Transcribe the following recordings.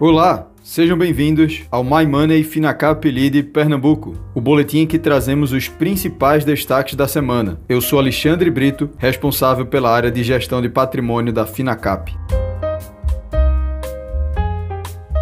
Olá, sejam bem-vindos ao My Money Finacap Lead Pernambuco, o boletim em que trazemos os principais destaques da semana. Eu sou Alexandre Brito, responsável pela área de gestão de patrimônio da Finacap.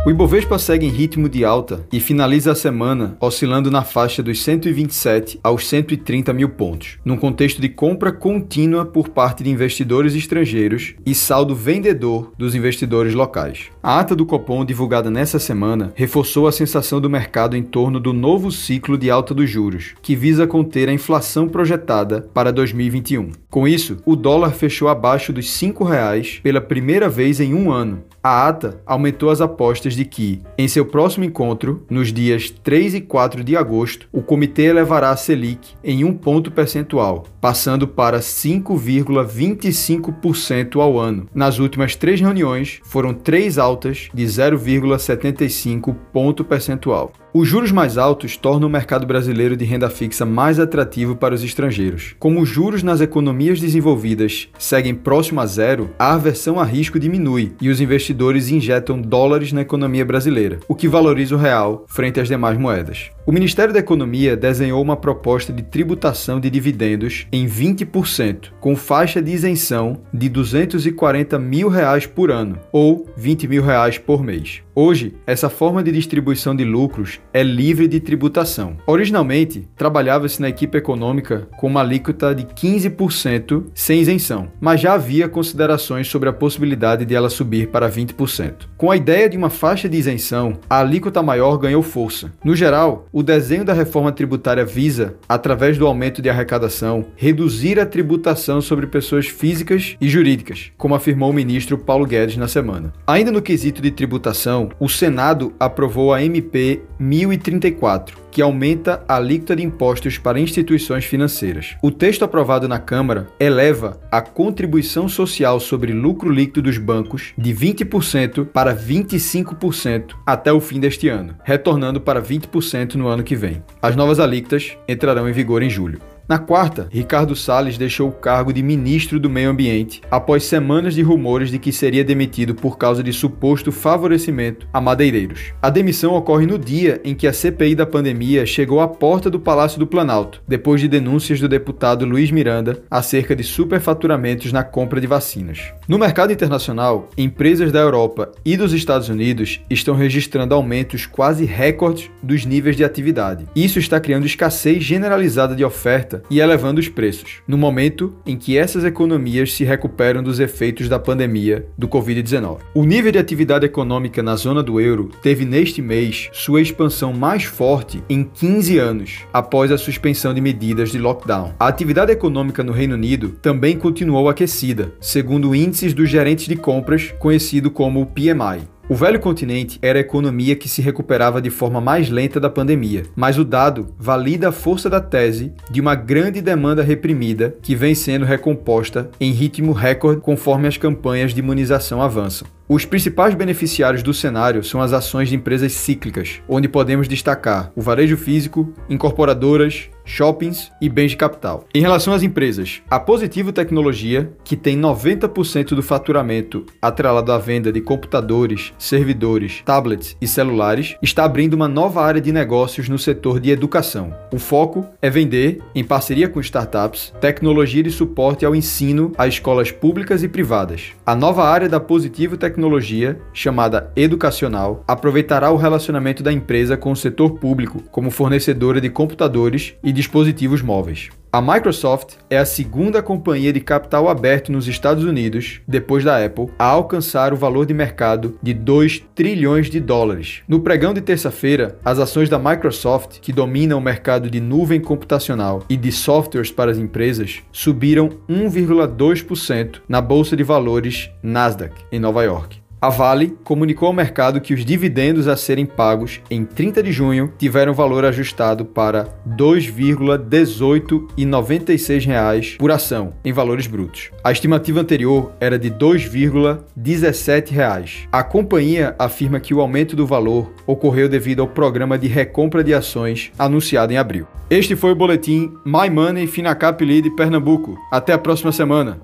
O Ibovespa segue em ritmo de alta e finaliza a semana oscilando na faixa dos 127 aos 130 mil pontos, num contexto de compra contínua por parte de investidores estrangeiros e saldo vendedor dos investidores locais. A ata do Copom, divulgada nessa semana, reforçou a sensação do mercado em torno do novo ciclo de alta dos juros, que visa conter a inflação projetada para 2021. Com isso, o dólar fechou abaixo dos R$ 5,00 pela primeira vez em um ano. A ata aumentou as apostas de que, em seu próximo encontro, nos dias 3 e 4 de agosto, o comitê elevará a Selic em um ponto percentual, passando para 5,25% ao ano. Nas últimas três reuniões, foram três altas de 0,75 ponto percentual. Os juros mais altos tornam o mercado brasileiro de renda fixa mais atrativo para os estrangeiros. Como os juros nas economias desenvolvidas seguem próximo a zero, a aversão a risco diminui e os investidores injetam dólares na economia brasileira, o que valoriza o real frente às demais moedas. O Ministério da Economia desenhou uma proposta de tributação de dividendos em 20%, com faixa de isenção de 240 mil reais por ano, ou 20 mil reais por mês. Hoje, essa forma de distribuição de lucros é livre de tributação. Originalmente, trabalhava-se na equipe econômica com uma alíquota de 15% sem isenção, mas já havia considerações sobre a possibilidade de ela subir para 20%. Com a ideia de uma faixa de isenção, a alíquota maior ganhou força. No geral, o desenho da reforma tributária visa, através do aumento de arrecadação, reduzir a tributação sobre pessoas físicas e jurídicas, como afirmou o ministro Paulo Guedes na semana. Ainda no quesito de tributação, o Senado aprovou a MP 1034 que aumenta a alíquota de impostos para instituições financeiras. O texto aprovado na Câmara eleva a contribuição social sobre lucro líquido dos bancos de 20% para 25% até o fim deste ano, retornando para 20% no ano que vem. As novas alíquotas entrarão em vigor em julho. Na quarta, Ricardo Salles deixou o cargo de ministro do Meio Ambiente após semanas de rumores de que seria demitido por causa de suposto favorecimento a madeireiros. A demissão ocorre no dia em que a CPI da pandemia chegou à porta do Palácio do Planalto, depois de denúncias do deputado Luiz Miranda acerca de superfaturamentos na compra de vacinas. No mercado internacional, empresas da Europa e dos Estados Unidos estão registrando aumentos quase recordes dos níveis de atividade. Isso está criando escassez generalizada de oferta e elevando os preços, no momento em que essas economias se recuperam dos efeitos da pandemia do Covid-19. O nível de atividade econômica na zona do euro teve neste mês sua expansão mais forte em 15 anos, após a suspensão de medidas de lockdown. A atividade econômica no Reino Unido também continuou aquecida, segundo índices dos gerentes de compras, conhecido como PMI. O velho continente era a economia que se recuperava de forma mais lenta da pandemia, mas o dado valida a força da tese de uma grande demanda reprimida que vem sendo recomposta em ritmo recorde conforme as campanhas de imunização avançam. Os principais beneficiários do cenário são as ações de empresas cíclicas, onde podemos destacar o varejo físico, incorporadoras, shoppings e bens de capital. Em relação às empresas, a Positivo Tecnologia, que tem 90% do faturamento atrelado à venda de computadores, servidores, tablets e celulares, está abrindo uma nova área de negócios no setor de educação. O foco é vender, em parceria com startups, tecnologia de suporte ao ensino a escolas públicas e privadas. A nova área da Positivo Tecnologia chamada educacional, aproveitará o relacionamento da empresa com o setor público como fornecedora de computadores e dispositivos móveis. A Microsoft é a segunda companhia de capital aberto nos Estados Unidos, depois da Apple, a alcançar o valor de mercado de 2 trilhões de dólares. No pregão de terça-feira, as ações da Microsoft, que domina o mercado de nuvem computacional e de softwares para as empresas, subiram 1,2% na bolsa de valores Nasdaq, em Nova York. A Vale comunicou ao mercado que os dividendos a serem pagos em 30 de junho tiveram valor ajustado para R$ 2,1896 por ação em valores brutos. A estimativa anterior era de R$ 2,17. A companhia afirma que o aumento do valor ocorreu devido ao programa de recompra de ações anunciado em abril. Este foi o boletim My Money Finacap Lead Pernambuco. Até a próxima semana.